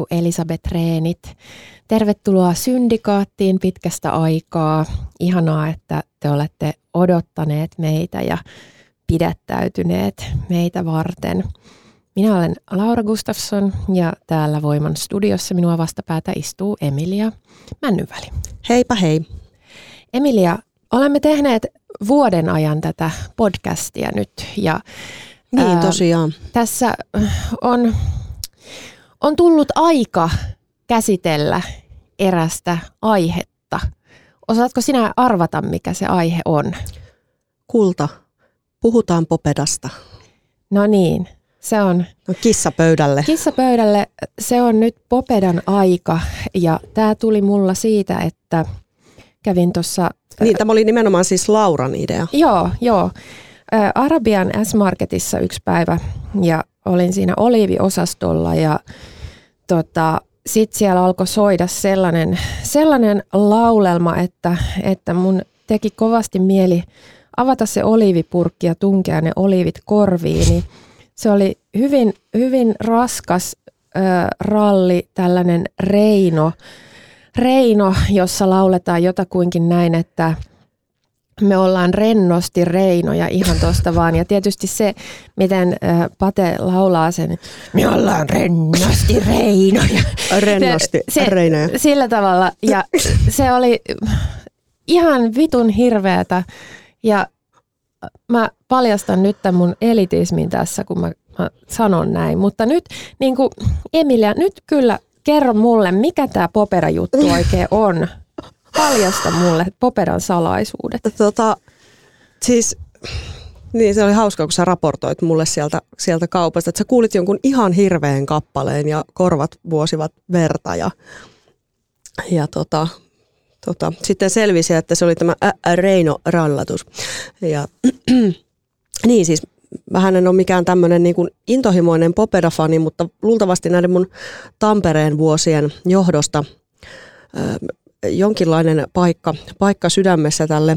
Pikku Elisabeth Reenit. Tervetuloa Syndikaattiin pitkästä aikaa. Ihanaa, että te olette odottaneet meitä ja pidättäytyneet meitä varten. Minä olen Laura Gustafsson ja täällä Voiman studiossa minua vastapäätä istuu Emilia Männyväli. Heipä hei. Emilia, olemme tehneet vuoden ajan tätä podcastia nyt ja niin, tosiaan. Ää, tässä on on tullut aika käsitellä erästä aihetta. Osaatko sinä arvata, mikä se aihe on? Kulta, puhutaan popedasta. No niin, se on... No kissapöydälle. Kissapöydälle, se on nyt popedan aika ja tämä tuli mulla siitä, että kävin tuossa... Niin, tämä oli nimenomaan siis Lauran idea. Joo, joo. Arabian S-Marketissa yksi päivä ja olin siinä oliiviosastolla ja tota, sitten siellä alkoi soida sellainen, sellainen laulelma, että, että mun teki kovasti mieli avata se oliivipurkki ja tunkea ne oliivit korviin. Niin se oli hyvin, hyvin raskas ö, ralli, tällainen reino, reino, jossa lauletaan jotakuinkin näin, että – me ollaan rennosti Reinoja ihan tosta vaan. Ja tietysti se, miten Pate laulaa sen, me ollaan rennosti Reinoja. Rennosti se, Reinoja. Sillä tavalla. Ja se oli ihan vitun hirveätä. Ja mä paljastan nyt tämän mun elitismin tässä, kun mä, mä sanon näin. Mutta nyt, niin kuin Emilia, nyt kyllä kerro mulle, mikä tämä popera-juttu oikein on. Paljasta mulle Poperan salaisuudet. Tota, siis niin se oli hauska, kun sä raportoit mulle sieltä, sieltä kaupasta, että sä kuulit jonkun ihan hirveän kappaleen ja korvat vuosivat verta ja, ja tota, tota, sitten selvisi, että se oli tämä Reino-rallatus. Ja niin siis vähän en ole mikään tämmöinen niin intohimoinen popedafani, mutta luultavasti näiden mun Tampereen vuosien johdosta jonkinlainen paikka, paikka sydämessä tälle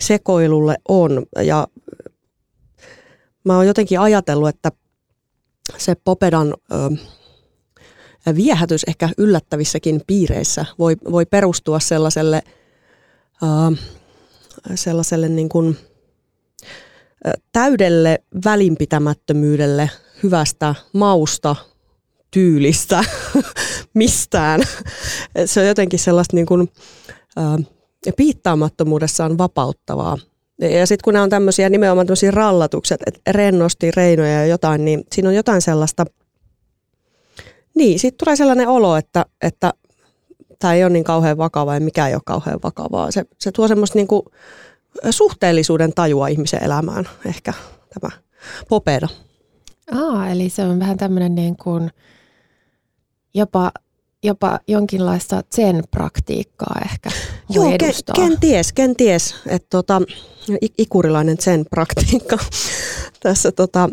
sekoilulle on. Ja mä oon jotenkin ajatellut, että se Popedan ö, viehätys ehkä yllättävissäkin piireissä voi, voi perustua sellaiselle, ö, sellaiselle niin kuin, täydelle välinpitämättömyydelle hyvästä mausta, tyylistä, mistään. Se on jotenkin sellaista niin kuin, ää, piittaamattomuudessaan vapauttavaa. Ja sitten kun nämä on tämmöisiä nimenomaan tämmöisiä rallatukset, että rennosti, reinoja ja jotain, niin siinä on jotain sellaista, niin sitten tulee sellainen olo, että, että tämä ei ole niin kauhean vakavaa ja mikä ei ole kauhean vakavaa. Se, se tuo semmoista niin kuin suhteellisuuden tajua ihmisen elämään ehkä tämä popeda. Aa, eli se on vähän tämmöinen niin kuin jopa, jopa jonkinlaista zen-praktiikkaa ehkä Joo, edustaa. Ken, kenties, kenties, että tota, ikurilainen zen-praktiikka tässä tota,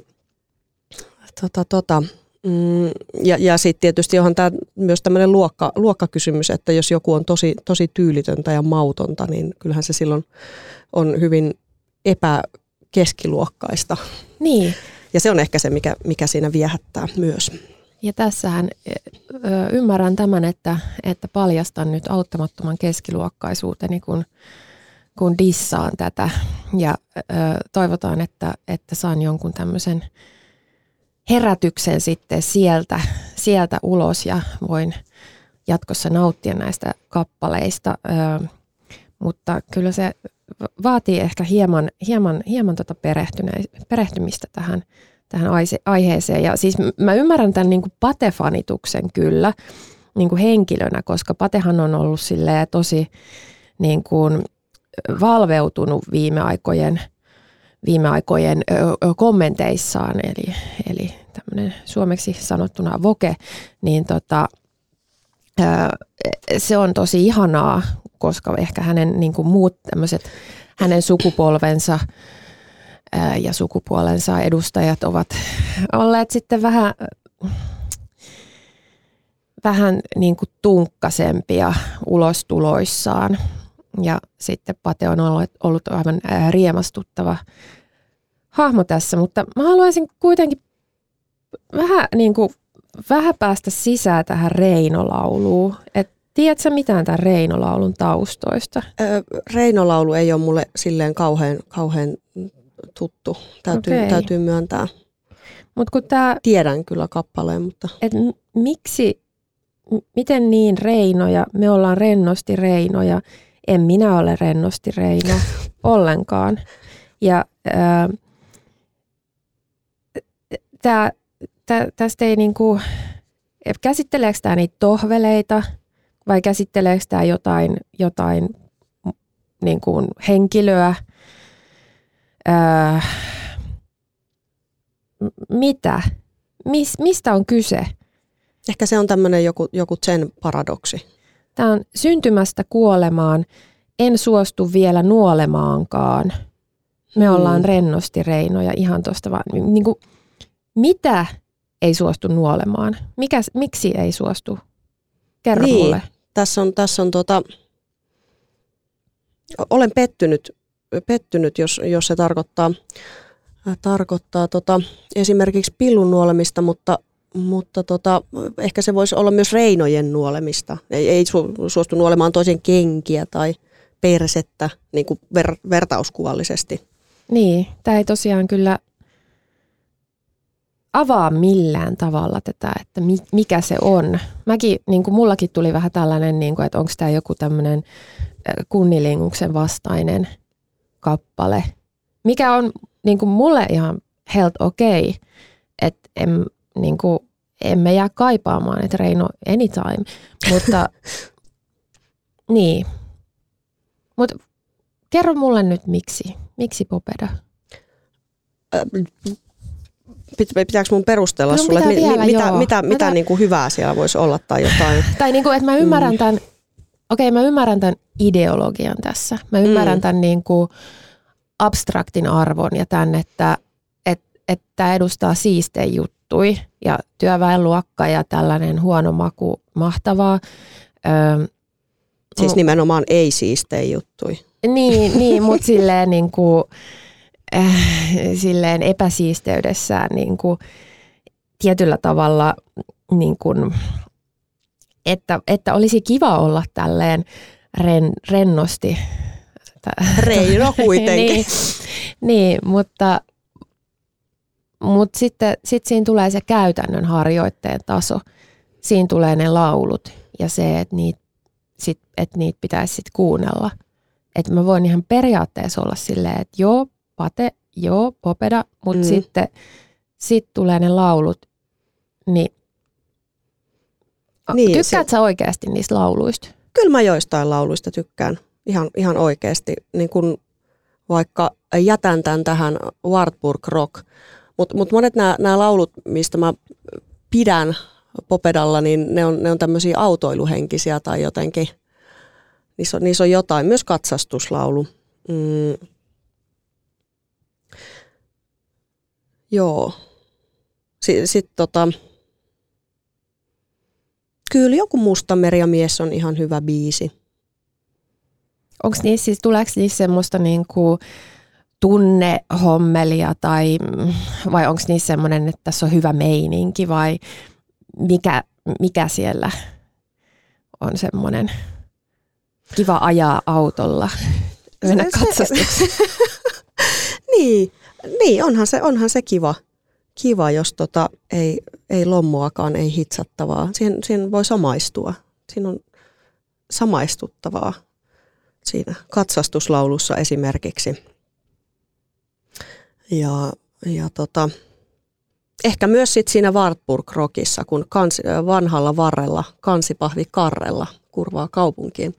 tota, tota, mm, ja, ja sitten tietysti onhan tämä myös tämmöinen luokka, luokkakysymys, että jos joku on tosi, tosi tyylitöntä ja mautonta, niin kyllähän se silloin on hyvin epäkeskiluokkaista. Niin. Ja se on ehkä se, mikä, mikä siinä viehättää myös. Ja tässähän ö, ymmärrän tämän, että, että paljastan nyt auttamattoman keskiluokkaisuuteni, kun, kun dissaan tätä. Ja toivotaan, että, että saan jonkun tämmöisen herätyksen sitten sieltä, sieltä ulos ja voin jatkossa nauttia näistä kappaleista. Mutta kyllä se vaatii ehkä hieman, hieman, hieman tota perehtymistä tähän, tähän aiheeseen. Ja siis mä ymmärrän tämän niin kuin patefanituksen kyllä niin kuin henkilönä, koska Patehan on ollut tosi niin kuin valveutunut viime aikojen, viime aikojen kommenteissaan, eli, eli tämmöinen suomeksi sanottuna voke, niin tota, se on tosi ihanaa, koska ehkä hänen niin kuin muut tämmöiset, hänen sukupolvensa ja sukupuolensa edustajat ovat olleet sitten vähän, vähän niin kuin tunkkasempia ulostuloissaan. Ja sitten Pate on ollut, ollut aivan riemastuttava hahmo tässä, mutta mä haluaisin kuitenkin vähän, niin kuin, vähän päästä sisään tähän Reinolauluun. Et tiedätkö mitään tämän Reinolaulun taustoista? Reinolaulu ei ole mulle silleen kauhean, kauhean tuttu, täytyy, okay. täytyy myöntää. Mut kun tää, Tiedän kyllä kappaleen, mutta... Et m- miksi, m- miten niin Reinoja, me ollaan rennosti Reinoja, en minä ole rennosti Reino ollenkaan. Ja ää, tää, tä, tästä ei niinku, käsitteleekö tämä niitä tohveleita vai käsitteleekö tämä jotain, jotain niin kuin henkilöä, Öö, mitä? Mis, mistä on kyse? Ehkä se on tämmöinen joku, joku sen paradoksi. Tämä on syntymästä kuolemaan, en suostu vielä nuolemaankaan. Me hmm. ollaan rennosti Reinoja ihan tuosta vaan. Niin kuin, mitä ei suostu nuolemaan? Mikä, miksi ei suostu? Kerro niin, mulle. Tässä on, tässä on tota, olen pettynyt pettynyt, jos, jos se tarkoittaa, tarkoittaa tota, esimerkiksi pillun nuolemista, mutta, mutta tota, ehkä se voisi olla myös reinojen nuolemista. Ei, ei su, suostu nuolemaan toisen kenkiä tai persettä niin kuin ver, vertauskuvallisesti. Niin, tämä ei tosiaan kyllä avaa millään tavalla tätä, että mikä se on. Mäkin, niin kuin mullakin tuli vähän tällainen, niin kuin, että onko tämä joku tämmöinen kunnilinguksen vastainen – kappale, mikä on niin kuin mulle ihan helt okei, okay, että en, niin kuin, emme jää kaipaamaan, että Reino anytime, mutta niin. Mutta kerro mulle nyt miksi, miksi Popeda? pitääkö mun perustella no, sulle, vielä, mitä, mitä, mitä, mitä niin kuin hyvää siellä voisi olla tai jotain? tai niin kuin, että mä ymmärrän mm. tämän okei, okay, mä ymmärrän tämän ideologian tässä. Mä ymmärrän mm. tämän niin kuin abstraktin arvon ja tämän, että että tämä edustaa siistejä juttui ja työväenluokka ja tällainen huono maku mahtavaa. Öö, siis nimenomaan ei siistejä juttui. Niin, niin mutta silleen, niin kuin, äh, silleen epäsiisteydessään niin kuin, tietyllä tavalla niin kuin, että, että olisi kiva olla tälleen ren, rennosti. Reino kuitenkin. niin, niin, mutta, mutta sitten sit siinä tulee se käytännön harjoitteen taso. Siinä tulee ne laulut ja se, että niitä sit, et niit pitäisi sitten kuunnella. Että mä voin ihan periaatteessa olla silleen, että joo, pate, joo, popeda, mutta mm. sitten sit tulee ne laulut, niin niin, Tykkäät se... sä oikeasti niistä lauluista? Kyllä mä joistain lauluista tykkään ihan, ihan oikeasti. Niin kun vaikka jätän tämän tähän Wartburg Rock, mutta mut monet nämä laulut, mistä mä pidän popedalla, niin ne on, ne on tämmöisiä autoiluhenkisiä tai jotenkin, niissä on, niissä on jotain, myös katsastuslaulu. Mm. Joo. Sitten sit, tota, Kyllä joku Musta mies on ihan hyvä biisi. Onko niissä siis, tuleeko niissä semmoista niinku tunnehommelia tai vai onko niissä semmoinen, että tässä on hyvä meininki vai mikä, mikä siellä on semmoinen kiva ajaa autolla, mennä katsastukseen? niin, niin onhan, se, onhan se kiva kiva, jos tota, ei, ei lommoakaan, ei hitsattavaa. Siihen, siihen voi samaistua. Siinä on samaistuttavaa. siinä katsastuslaulussa esimerkiksi. Ja, ja tota, ehkä myös sit siinä Wartburg-rockissa, kun kans, vanhalla varrella, kansipahvi karrella kurvaa kaupunkiin.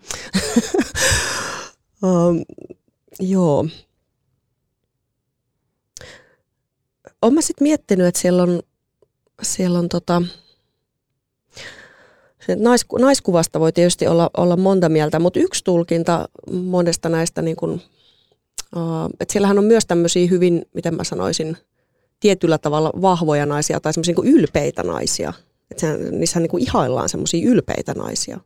um, joo. Olen sitten miettinyt, että siellä on, siellä on tota, naisku, naiskuvasta voi tietysti olla, olla monta mieltä, mutta yksi tulkinta monesta näistä, niin kun, uh, että siellähän on myös tämmöisiä hyvin, miten mä sanoisin, tietyllä tavalla vahvoja naisia tai semmoisia niin ylpeitä naisia. Että niissähän niin ihaillaan semmoisia ylpeitä naisia.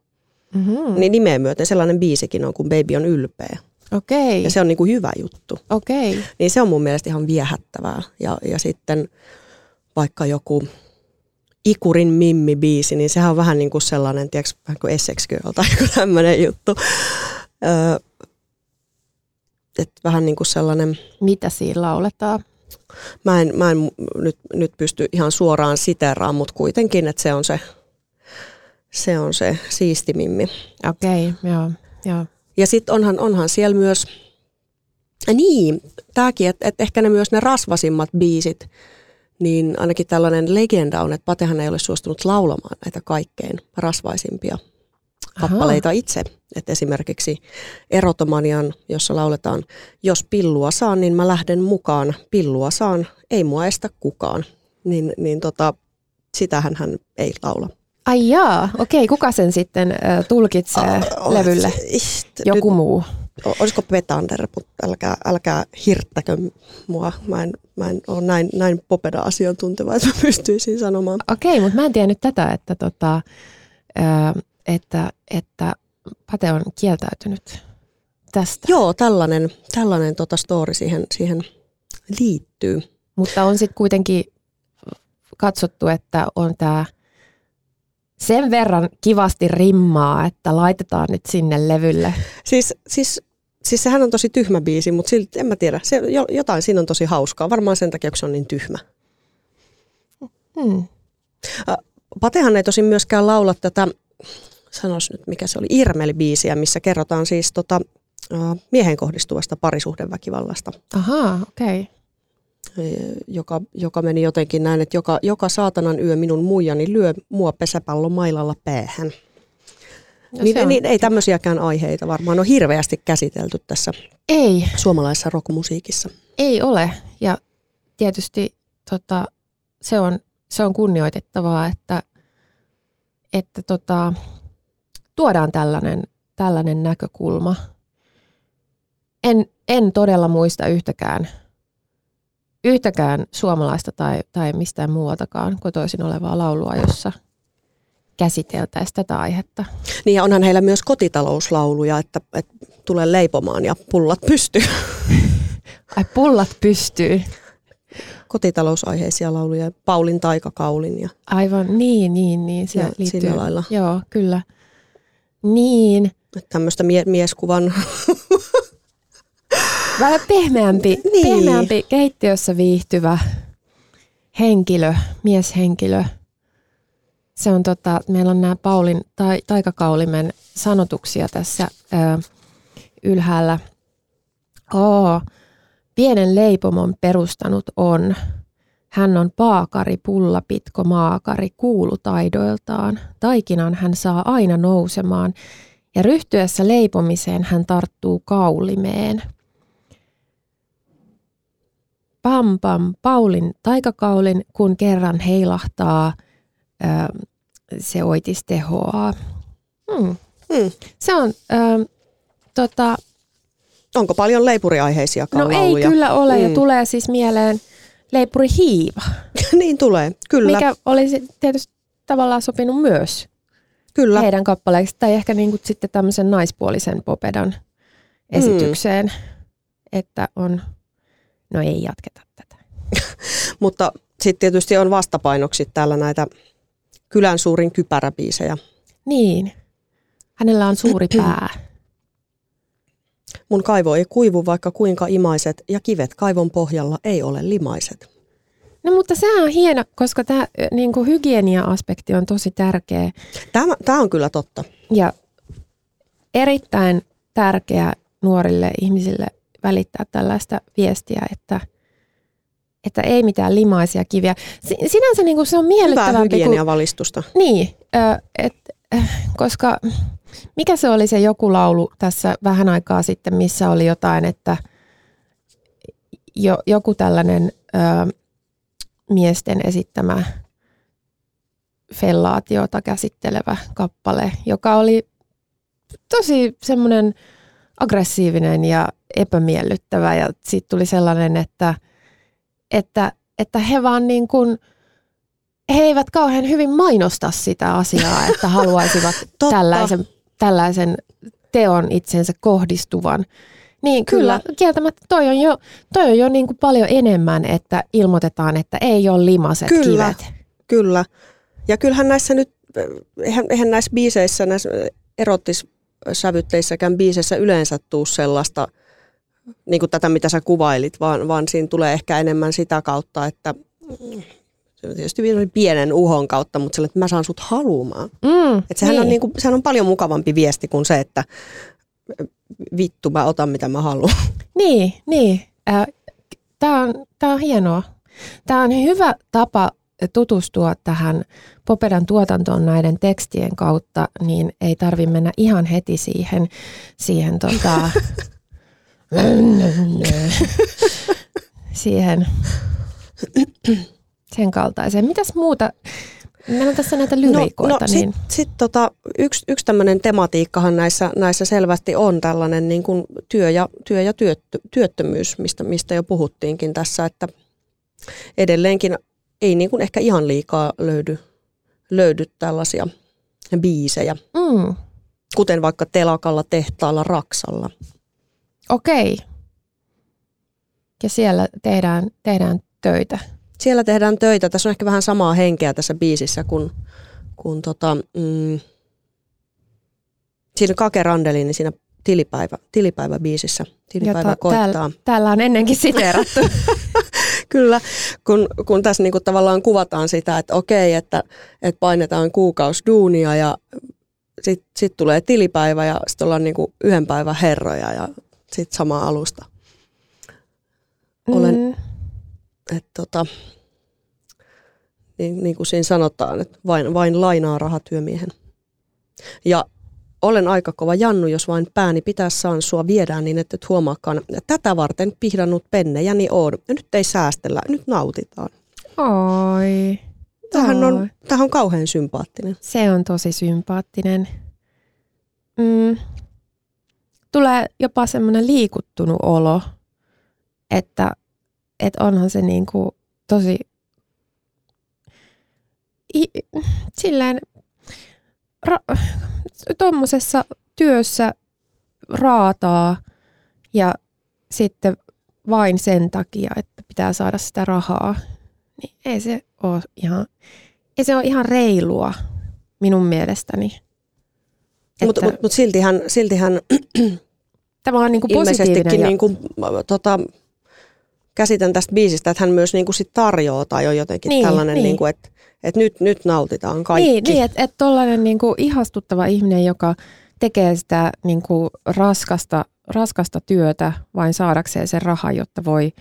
Mm-hmm. Niin nimeä myöten sellainen biisikin on, kun Baby on ylpeä. Okei. Ja se on niin kuin hyvä juttu. Okei. Niin se on mun mielestä ihan viehättävää. Ja, ja sitten vaikka joku Ikurin Mimmi-biisi, niin sehän on vähän niin kuin sellainen, tiedätkö, vähän kuin Essex Girl tai joku tämmöinen juttu. Öö, et vähän niin kuin sellainen... Mitä siinä lauletaan? Mä en, mä en nyt, nyt pysty ihan suoraan siteraan, mutta kuitenkin, että se on se, se, on se siistimimmi. Okei, okay, joo, joo. Ja sitten onhan, onhan siellä myös, niin, tämäkin, että et ehkä ne myös ne rasvasimmat biisit, niin ainakin tällainen legenda on, että Patehan ei ole suostunut laulamaan näitä kaikkein rasvaisimpia kappaleita Aha. itse. Et esimerkiksi Erotomanian, jossa lauletaan, jos pillua saan, niin mä lähden mukaan. Pillua saan, ei mua estä kukaan. Niin, niin tota, sitähän hän ei laula. Ai jaa, okei, kuka sen sitten äh, tulkitsee oh, levylle? Joku nyt, muu? Olisiko Petander, mutta älkää, älkää hirttäkö mua. Mä en, mä en ole näin, näin popeda-asiantunteva, että mä pystyisin sanomaan. Okei, mutta mä en tiennyt tätä, että, tota, äh, että, että Pate on kieltäytynyt tästä. Joo, tällainen, tällainen tota story siihen, siihen liittyy. Mutta on sitten kuitenkin katsottu, että on tämä sen verran kivasti rimmaa, että laitetaan nyt sinne levylle. Siis, siis, siis sehän on tosi tyhmä biisi, mutta silti en mä tiedä. Se, jotain siinä on tosi hauskaa. Varmaan sen takia, kun se on niin tyhmä. Hmm. Patehan ei tosi myöskään laula tätä sanos nyt mikä se oli, Irmeli-biisiä, missä kerrotaan siis tota, miehen kohdistuvasta parisuhdeväkivallasta. Ahaa, okei. Okay. Joka, joka meni jotenkin näin, että joka, joka saatanan yö minun muijani lyö mua pesäpallon mailalla päähän. No niin, niin, ei tämmöisiäkään aiheita varmaan ole hirveästi käsitelty tässä ei. suomalaisessa rockmusiikissa. Ei ole. Ja tietysti tota, se, on, se on kunnioitettavaa, että, että tota, tuodaan tällainen, tällainen näkökulma. En, en todella muista yhtäkään, yhtäkään suomalaista tai, tai mistään muualtakaan kotoisin olevaa laulua, jossa käsiteltäisiin tätä aihetta. Niin ja onhan heillä myös kotitalouslauluja, että, että tulee leipomaan ja pullat pystyy. Ai pullat pystyy. Kotitalousaiheisia lauluja, Paulin taikakaulin. Ja, Aivan, niin, niin, niin. Se ja liittyy. Sillä lailla. Joo, kyllä. Niin. Tämmöistä mie- mieskuvan... Vähän pehmeämpi, niin. pehmeämpi keittiössä viihtyvä henkilö, mieshenkilö. Se on tota, meillä on nämä Paulin tai, taikakaulimen sanotuksia tässä ö, ylhäällä. Oo, pienen leipomon perustanut on hän on paakari, pullapitko, maakari, kuulutaidoiltaan. Taikinan hän saa aina nousemaan, ja ryhtyessä leipomiseen hän tarttuu kaulimeen. Pam pam, Paulin taikakaulin, kun kerran heilahtaa, ö, se oitis tehoaa. Hmm. Hmm. Se on, ö, tota, Onko paljon leipuriaiheisia No ei kyllä ole, hmm. ja tulee siis mieleen – leipuri hiiva. niin tulee, kyllä. Mikä olisi tietysti tavallaan sopinut myös kyllä. heidän kappaleeksi. Tai ehkä niin kuin sitten tämmöisen naispuolisen popedan esitykseen, mm. että on, no ei jatketa tätä. Mutta sitten tietysti on vastapainoksi täällä näitä kylän suurin kypäräbiisejä. Niin, hänellä on suuri pää. Mun kaivo ei kuivu vaikka kuinka imaiset ja kivet kaivon pohjalla ei ole limaiset. No mutta sehän on hieno, koska tämä niin hygienia-aspekti on tosi tärkeä. Tämä, tämä on kyllä totta. Ja erittäin tärkeää nuorille ihmisille välittää tällaista viestiä, että, että ei mitään limaisia kiviä. Sinänsä niin kuin se on miellyttävämpi. Hyvää valistusta. Niin, et, koska mikä se oli se joku laulu tässä vähän aikaa sitten, missä oli jotain, että jo, joku tällainen ö, miesten esittämä fellaatiota käsittelevä kappale, joka oli tosi semmoinen aggressiivinen ja epämiellyttävä. Ja sitten tuli sellainen, että, että, että he vaan niin kuin, he eivät kauhean hyvin mainosta sitä asiaa, että haluaisivat tällaisen, tällaisen teon itsensä kohdistuvan. Niin kyllä, kyllä. kieltämättä toi on jo, toi on jo niin kuin paljon enemmän, että ilmoitetaan, että ei ole limaset kyllä, kivet. Kyllä, ja kyllähän näissä nyt, eihän, eihän näissä biiseissä, näissä erottissävytteissäkään biiseissä yleensä tuu sellaista, niin kuin tätä mitä sä kuvailit, vaan, vaan siinä tulee ehkä enemmän sitä kautta, että tietysti pienen uhon kautta, mutta sille, että mä saan sut haluamaan. Mm, että sehän, niin. on niin kuin, sehän on paljon mukavampi viesti kuin se, että vittu mä otan mitä mä haluan. Niin, niin. Äh, Tämä on, tää on hienoa. Tämä on hyvä tapa tutustua tähän Popedan tuotantoon näiden tekstien kautta, niin ei tarvi mennä ihan heti siihen, siihen tota, siihen sen kaltaiseen. Mitäs muuta? Meillä on tässä näitä lyriikoita. No, no niin. sit, sit tota, yksi, yksi tämmöinen tematiikkahan näissä, näissä selvästi on tällainen niin kuin työ ja, työ ja työttö, työttömyys, mistä, mistä jo puhuttiinkin tässä, että edelleenkin ei niin kuin ehkä ihan liikaa löydy, löydy tällaisia biisejä, mm. kuten vaikka telakalla, tehtaalla, raksalla. Okei. Ja siellä tehdään, tehdään töitä. Siellä tehdään töitä. Tässä on ehkä vähän samaa henkeä tässä biisissä kuin, kuin tota, mm, siinä Kake Randelin, niin siinä tilipäivä, tilipäivä biisissä. Tilipäivä Jota koittaa. Täällä, täällä on ennenkin siteerattu. Kyllä, kun, kun tässä niin kuin tavallaan kuvataan sitä, että okei, että, että painetaan kuukausi duunia ja sitten sit tulee tilipäivä ja sitten ollaan niin kuin yhden päivän herroja ja sitten sama alusta. Olen, mm. että tota, niin, niin kuin siinä sanotaan, että vain, vain lainaa rahatyömiehen. Ja olen aika kova jannu, jos vain pääni pitää saan sua viedään niin, että et huomaakaan. Tätä varten pihdannut pennejäni on. Ja nyt ei säästellä, nyt nautitaan. Oi. Tähän on, tähän on kauhean sympaattinen. Se on tosi sympaattinen. Mm. Tulee jopa semmoinen liikuttunut olo, että, että onhan se niin kuin tosi i, silleen ra- tuommoisessa työssä raataa ja sitten vain sen takia, että pitää saada sitä rahaa, niin ei se ole ihan, ei se ole ihan reilua minun mielestäni. Mutta mut, mut siltihän, siltihän Tämä on niin kuin ilmeisestikin ja... niin kuin, tota, käsitän tästä biisistä, että hän myös niin kuin sit tarjoaa tai on jotenkin niin, tällainen, niin. Niin kuin, että että nyt, nyt nautitaan kaikki. Niin, niin että et tuollainen niinku ihastuttava ihminen, joka tekee sitä niinku raskasta, raskasta työtä vain saadakseen sen rahan, jotta voi,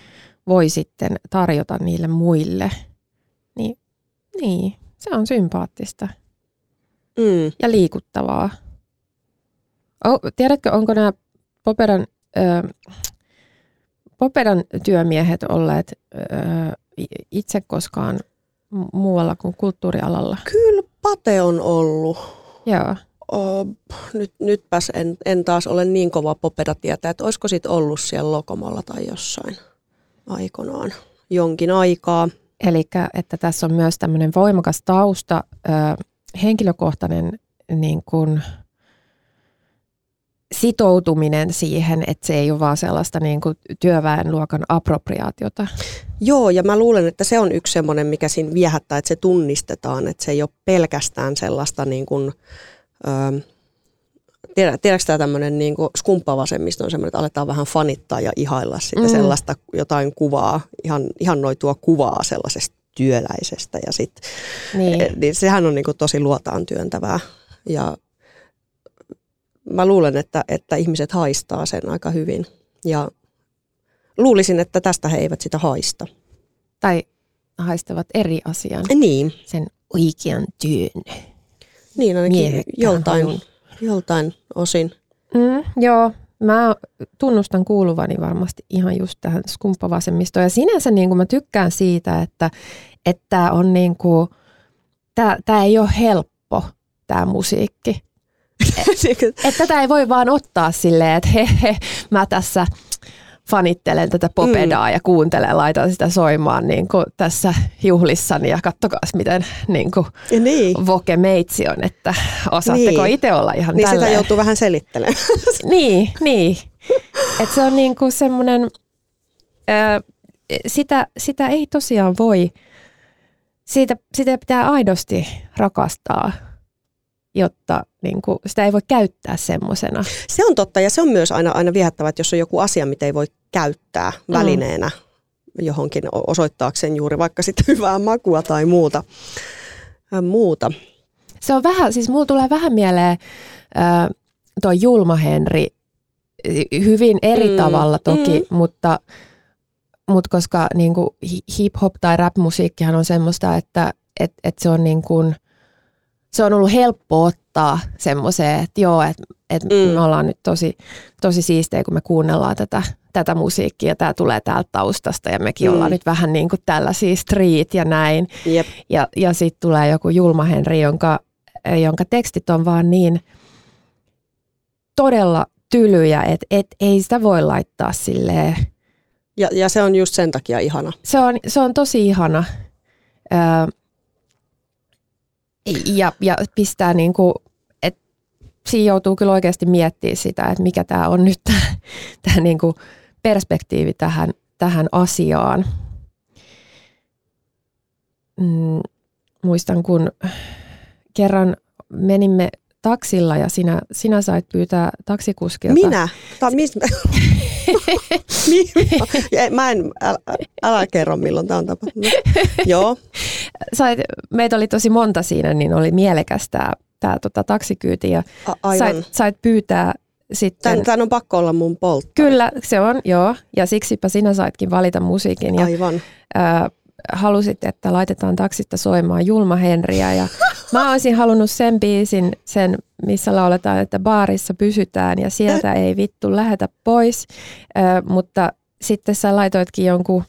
voi sitten tarjota niille muille. Niin, niin se on sympaattista mm. ja liikuttavaa. O, tiedätkö, onko nämä Popedan, ö, Popedan työmiehet olleet ö, itse koskaan muualla kuin kulttuurialalla? Kyllä Pate on ollut. Joo. O, nyt, nytpäs en, en taas ole niin kova popeda tietää, että olisiko sit ollut siellä Lokomolla tai jossain aikanaan jonkin aikaa. Eli että tässä on myös tämmöinen voimakas tausta, ö, henkilökohtainen niin kuin, sitoutuminen siihen, että se ei ole vaan sellaista niin kuin työväenluokan appropriaatiota. Joo, ja mä luulen, että se on yksi semmoinen, mikä siinä viehättää, että se tunnistetaan, että se ei ole pelkästään sellaista niin kuin, ö, tiedä, tiedätkö tämä tämmöinen niin skumppavasemmisto on semmoinen, että aletaan vähän fanittaa ja ihailla sitä mm. sellaista jotain kuvaa, ihan, ihan noitua kuvaa sellaisesta työläisestä ja sit, niin. niin sehän on niin kuin tosi luotaan työntävää ja mä luulen, että, että ihmiset haistaa sen aika hyvin. Ja luulisin, että tästä he eivät sitä haista. Tai haistavat eri asian, Niin, sen oikean työn. niin ainakin joltain, joltain osin. Mm, joo, mä tunnustan kuuluvani varmasti ihan just tähän skumppavasemmistoon. Ja sinänsä niin kuin mä tykkään siitä, että että on niin kuin, tää, tää ei ole helppo, tämä musiikki. Että tätä ei voi vaan ottaa silleen, että he, he mä tässä fanittelen tätä popedaa mm. ja kuuntelen, laitan sitä soimaan niin kuin tässä juhlissani ja kattokaas miten niin kuin ja niin. voke meitsi on, että osaatteko Niin. itse olla ihan Niin sitä tälleen. joutuu vähän selittelemään. Niin, niin. Et se on niinku semmoinen, sitä, sitä ei tosiaan voi, siitä, sitä pitää aidosti rakastaa, jotta niinku, sitä ei voi käyttää semmoisena. Se on totta ja se on myös aina, aina viehättävää, että jos on joku asia, mitä ei voi käyttää Mm. välineenä johonkin o- osoittaakseen juuri vaikka sitten hyvää makua tai muuta. Äh, muuta. Se on vähän, siis mulla tulee vähän mieleen äh, tuo Julma Henri, hyvin eri Mm, mm, tavalla toki, mm. mm. mutta, mutta koska niin kuin hip-hop tai rap-musiikkihan on semmoista, että et, et se on niin kuin, se on ollut helppo ottaa semmoiseen, että joo, että et Mm. me ollaan nyt tosi, tosi siistejä, kun me kuunnellaan tätä, tätä musiikkia, tämä tulee täältä taustasta ja mekin Mm. mm. ollaan nyt vähän niin kuin tällaisia street ja näin. Jep. Ja, ja sitten tulee joku Julma Henri, jonka, jonka tekstit on vaan niin todella tylyjä, että et ei sitä voi laittaa silleen. Ja, ja se on just sen takia ihana. Se on, se on tosi ihana. Öö, ja, ja pistää niinku, että siinä joutuu kyllä oikeasti miettimään sitä, että mikä tämä on nyt tämä niinku perspektiivi tähän, tähän asiaan. Mm, muistan, kun kerran menimme taksilla ja sinä, sinä sait pyytää taksikuskilta. Minä? Tai mis... Mä en, älä, älä kerro milloin tämä on tapahtunut. Joo, Sait, meitä oli tosi monta siinä, niin oli mielekäs tämä tää, tota, taksikyyti ja a- sait, sait pyytää sitten. Tän, tän on pakko olla mun poltta. Kyllä, se on, joo. Ja siksipä sinä saitkin valita musiikin ja Aivan. ää, halusit, että laitetaan taksista soimaan Julma Henriä. Ja mä olisin halunnut sen biisin, sen, missä lauletaan, että baarissa pysytään ja sieltä ei vittu lähetä pois. Ää, mutta sitten sä laitoitkin jonkun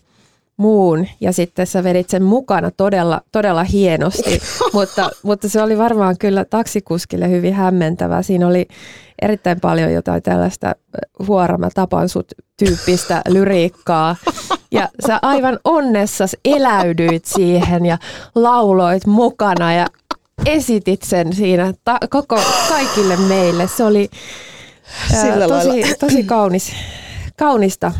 muun ja sitten sä vedit sen mukana todella, todella hienosti, mutta, mutta se oli varmaan kyllä taksikuskille hyvin hämmentävää. Siinä oli erittäin paljon jotain tällaista huora mä tapan sut tyyppistä lyriikkaa ja sä aivan onnessas eläydyit siihen ja lauloit mukana ja esitit sen siinä ta- koko kaikille meille. Se oli ää, Sillä tosi, lailla. tosi kaunis, kaunista,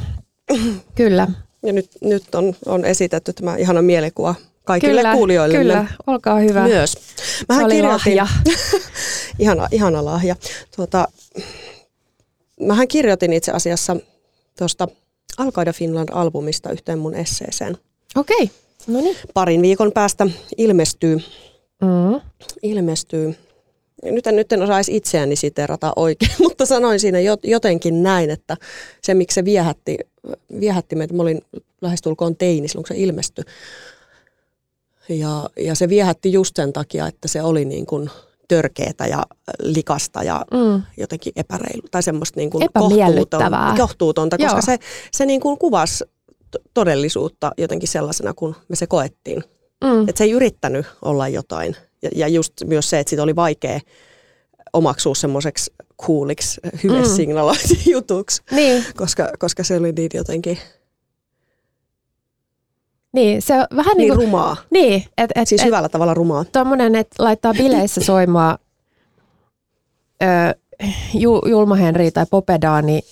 kyllä. Ja nyt, nyt on, on esitetty tämä ihana mielikuva kaikille Kyllä, kuulijoille kyllä, olkaa hyvä. myös. Se Mähän oli kirjoitin, lahja. ihana, ihana lahja. Tuota, mähän kirjoitin itse asiassa tuosta Alkaida Finland-albumista yhteen mun esseeseen. Okei, no niin. Parin viikon päästä ilmestyy, Mm. ilmestyy nyt en, nyt en osaisi itseäni siterata oikein, mutta sanoin siinä jot- jotenkin näin, että se miksi se viehätti, viehätti meitä, mä olin lähestulkoon teini silloin, kun se ilmestyi. Ja, ja se viehätti just sen takia, että se oli niin kuin törkeätä ja likasta ja Mm. jotenkin epäreilu tai semmoista niin kuin Epämiellyttävää. kohtuuton- kohtuutonta, koska Joo. se, se niin kuin kuvasi todellisuutta jotenkin sellaisena, kun me se koettiin. Mm. Että se ei yrittänyt olla jotain. Ja, ja just myös se, että siitä oli vaikea omaksua semmoiseksi cooliksi, hyvin Mm. jutuksi, Niin, koska, koska se oli niin jotenkin niin, se on vähän niin niin kuin, rumaa. niin, että et, Siis et, hyvällä tavalla rumaa. tuommoinen, että laittaa bileissä soimaan ö, Ju- Julma Henri tai Popedaa, niin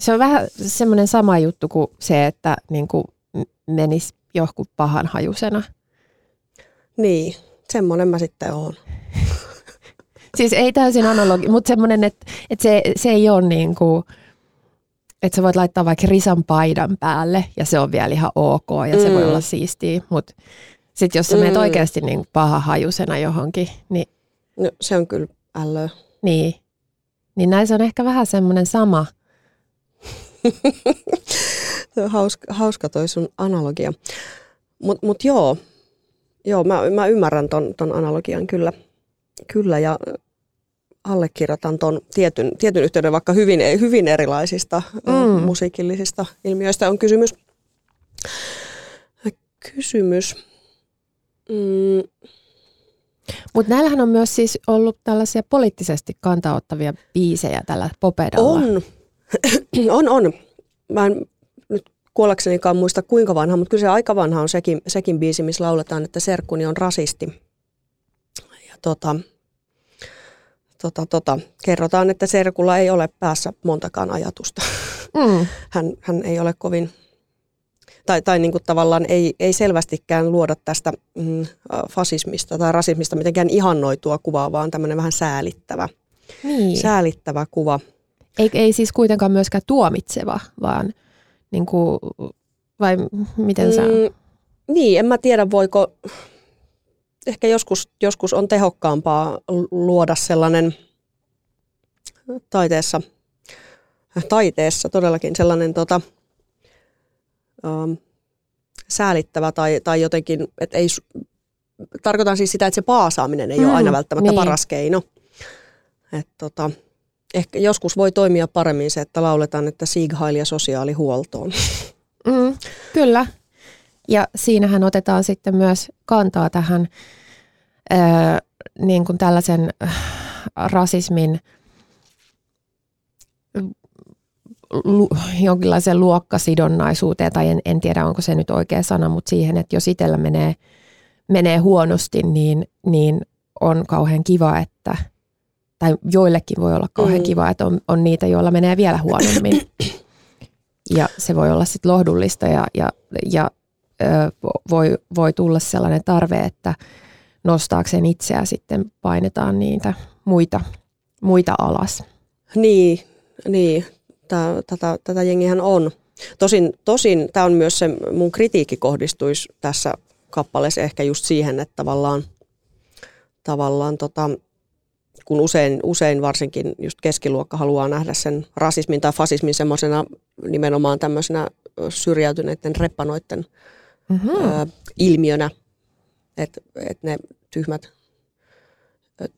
se on vähän semmoinen sama juttu kuin se, että niin kuin menisi johonkin pahan hajusena. Niin, semmoinen mä sitten oon. Siis ei täysin analogi, mutta semmoinen, että, että se, se ei ole niin kuin, että sä voit laittaa vaikka risan paidan päälle ja se on vielä ihan ok ja se Mm. voi olla siistiä, mutta sitten jos sä Mm. menet oikeasti niin paha hajusena johonkin, niin No, se on kyllä ällöä. Niin. Niin näissä on ehkä vähän semmoinen sama. Hauska, hauska toi sun analogia. Mutta mut joo, joo mä, mä ymmärrän ton, ton analogian kyllä, kyllä ja allekirjoitan ton tietyn, tietyn yhteyden, vaikka hyvin, hyvin erilaisista mm. musiikillisista ilmiöistä on kysymys. Kysymys. Mm. Mutta näillähän on myös siis ollut tällaisia poliittisesti kantaottavia biisejä tällä popedalla. On, on, on. Mä en kuollaksenikaan muista kuinka vanha, mutta kyllä se aika vanha on sekin, sekin biisi, missä lauletaan, että serkkuni on rasisti. Ja tota, tota, tota, kerrotaan, että serkulla ei ole päässä montakaan ajatusta. Mm. Hän, hän ei ole kovin tai, tai niin kuin tavallaan ei, ei selvästikään luoda tästä mm, fasismista tai rasismista mitenkään ihannoitua kuvaa, vaan tämmöinen vähän säälittävä, niin. säälittävä kuva. Ei, ei siis kuitenkaan myöskään tuomitseva, vaan niin kuin, vai miten sä... Mm, niin, en mä tiedä voiko, ehkä joskus, joskus on tehokkaampaa luoda sellainen taiteessa, taiteessa todellakin sellainen tota, ähm, säälittävä tai, tai jotenkin, että ei, tarkoitan siis sitä, että se paasaaminen ei mm, ole aina välttämättä niin. paras keino. Et tota, ehkä joskus voi toimia paremmin se, että lauletaan, että Sieg Heil ja sosiaalihuoltoon. Mm, kyllä. Ja siinähän otetaan sitten myös kantaa tähän ää, niin kuin tällaisen rasismin lu, jonkinlaiseen luokkasidonnaisuuteen, tai en, en tiedä onko se nyt oikea sana, mutta siihen, että jos itsellä menee, menee huonosti, niin, niin on kauhean kiva, että, tai joillekin voi olla kauhean mm. kiva, että on, on niitä, joilla menee vielä huonommin. Ja se voi olla sitten lohdullista ja, ja, ja ö, voi, voi tulla sellainen tarve, että nostaakseen itseä sitten painetaan niitä muita, muita alas. Niin, niin tää, tätä, tätä jengihän on. Tosin, tosin tämä on myös se, mun kritiikki kohdistuisi tässä kappaleessa ehkä just siihen, että tavallaan, tavallaan tota, kun usein, usein varsinkin just keskiluokka haluaa nähdä sen rasismin tai fasismin semmoisena nimenomaan tämmöisenä syrjäytyneiden reppanoiden mm-hmm. ö, ilmiönä, että et ne tyhmät,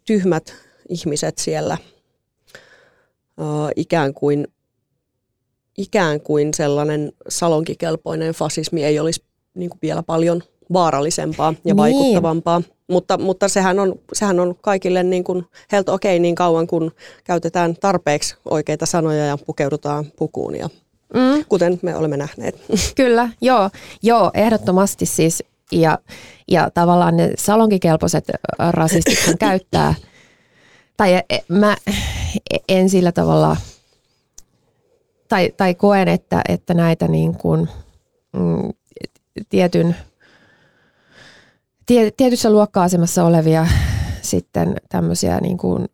tyhmät ihmiset siellä ö, ikään kuin ikään kuin sellainen salonkikelpoinen fasismi ei olisi niin kuin vielä paljon vaarallisempaa ja niin. vaikuttavampaa. Mutta, mutta sehän, on, sehän on kaikille niin kuin helt okei okay niin kauan, kun käytetään tarpeeksi oikeita sanoja ja pukeudutaan pukuun, ja, mm. kuten me olemme nähneet. Kyllä, joo, joo ehdottomasti siis. Ja, ja tavallaan ne salonkikelpoiset rasistit käyttää, tai e, mä en sillä tavalla – tai, tai koen, että, että näitä niin kuin, mm, tietyn, tie, tietyssä luokka-asemassa olevia sitten tämmöisiä niin kuin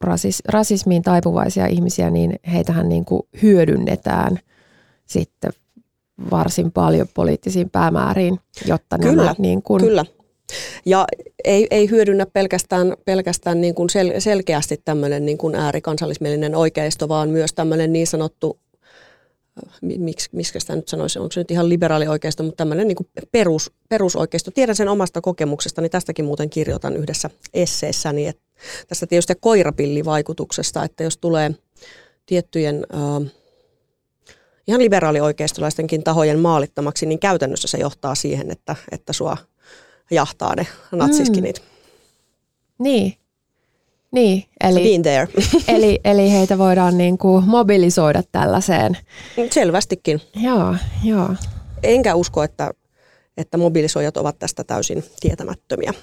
rasis, rasismiin taipuvaisia ihmisiä, niin heitähän niin kuin hyödynnetään sitten varsin paljon poliittisiin päämääriin, jotta kyllä, nämä niin kuin, kyllä. Ja ei, ei hyödynnä pelkästään, pelkästään niin kuin sel, selkeästi tämmöinen niin kuin äärikansallismielinen oikeisto, vaan myös tämmöinen niin sanottu miksi, miksi sitä nyt sanoisi, onko se nyt ihan liberaali oikeisto, mutta tämmöinen niin perus, perusoikeisto. Tiedän sen omasta kokemuksesta, niin tästäkin muuten kirjoitan yhdessä esseessäni, että tästä tietysti koirapillivaikutuksesta, että jos tulee tiettyjen äh, ihan liberaalioikeistolaistenkin tahojen maalittamaksi, niin käytännössä se johtaa siihen, että, että sua jahtaa ne natsiskinit. Mm. Niin. Niin, eli, Been there. eli, eli heitä voidaan niin kuin mobilisoida tällaiseen. Selvästikin. Joo, joo. Enkä usko, että, että mobilisoijat ovat tästä täysin tietämättömiä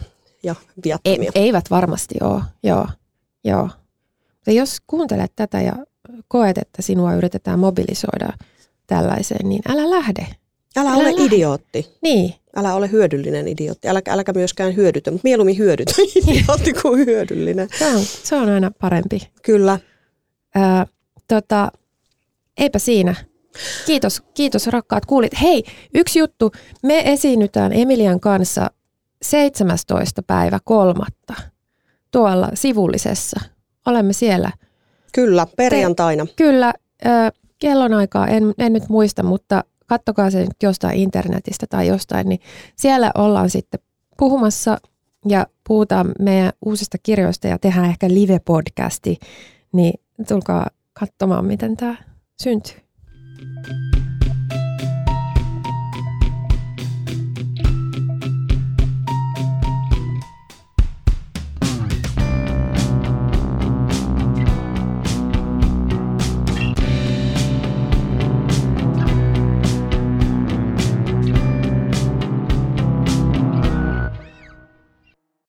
ja viattomia. E, eivät varmasti ole, joo. joo. Ja jos kuuntelet tätä ja koet, että sinua yritetään mobilisoida tällaiseen, niin älä lähde. Älä, älä ole lähde. idiootti. Niin. Älä ole hyödyllinen idiootti. Älä, äläkä myöskään hyödytä, mutta mieluummin hyödytä idiootti kuin hyödyllinen. Se on, se on aina parempi. Kyllä. Ö, tota, eipä siinä. Kiitos, kiitos rakkaat kuulit. Hei, yksi juttu. Me esiinnytään Emilian kanssa 17. päivä kolmatta tuolla sivullisessa olemme siellä. Kyllä, perjantaina. Te, kyllä, äh, kellonaikaa en, en nyt muista, mutta kattokaa se nyt jostain internetistä tai jostain, niin siellä ollaan sitten puhumassa ja puhutaan meidän uusista kirjoista ja tehdään ehkä live-podcasti, niin tulkaa katsomaan, miten tämä syntyy.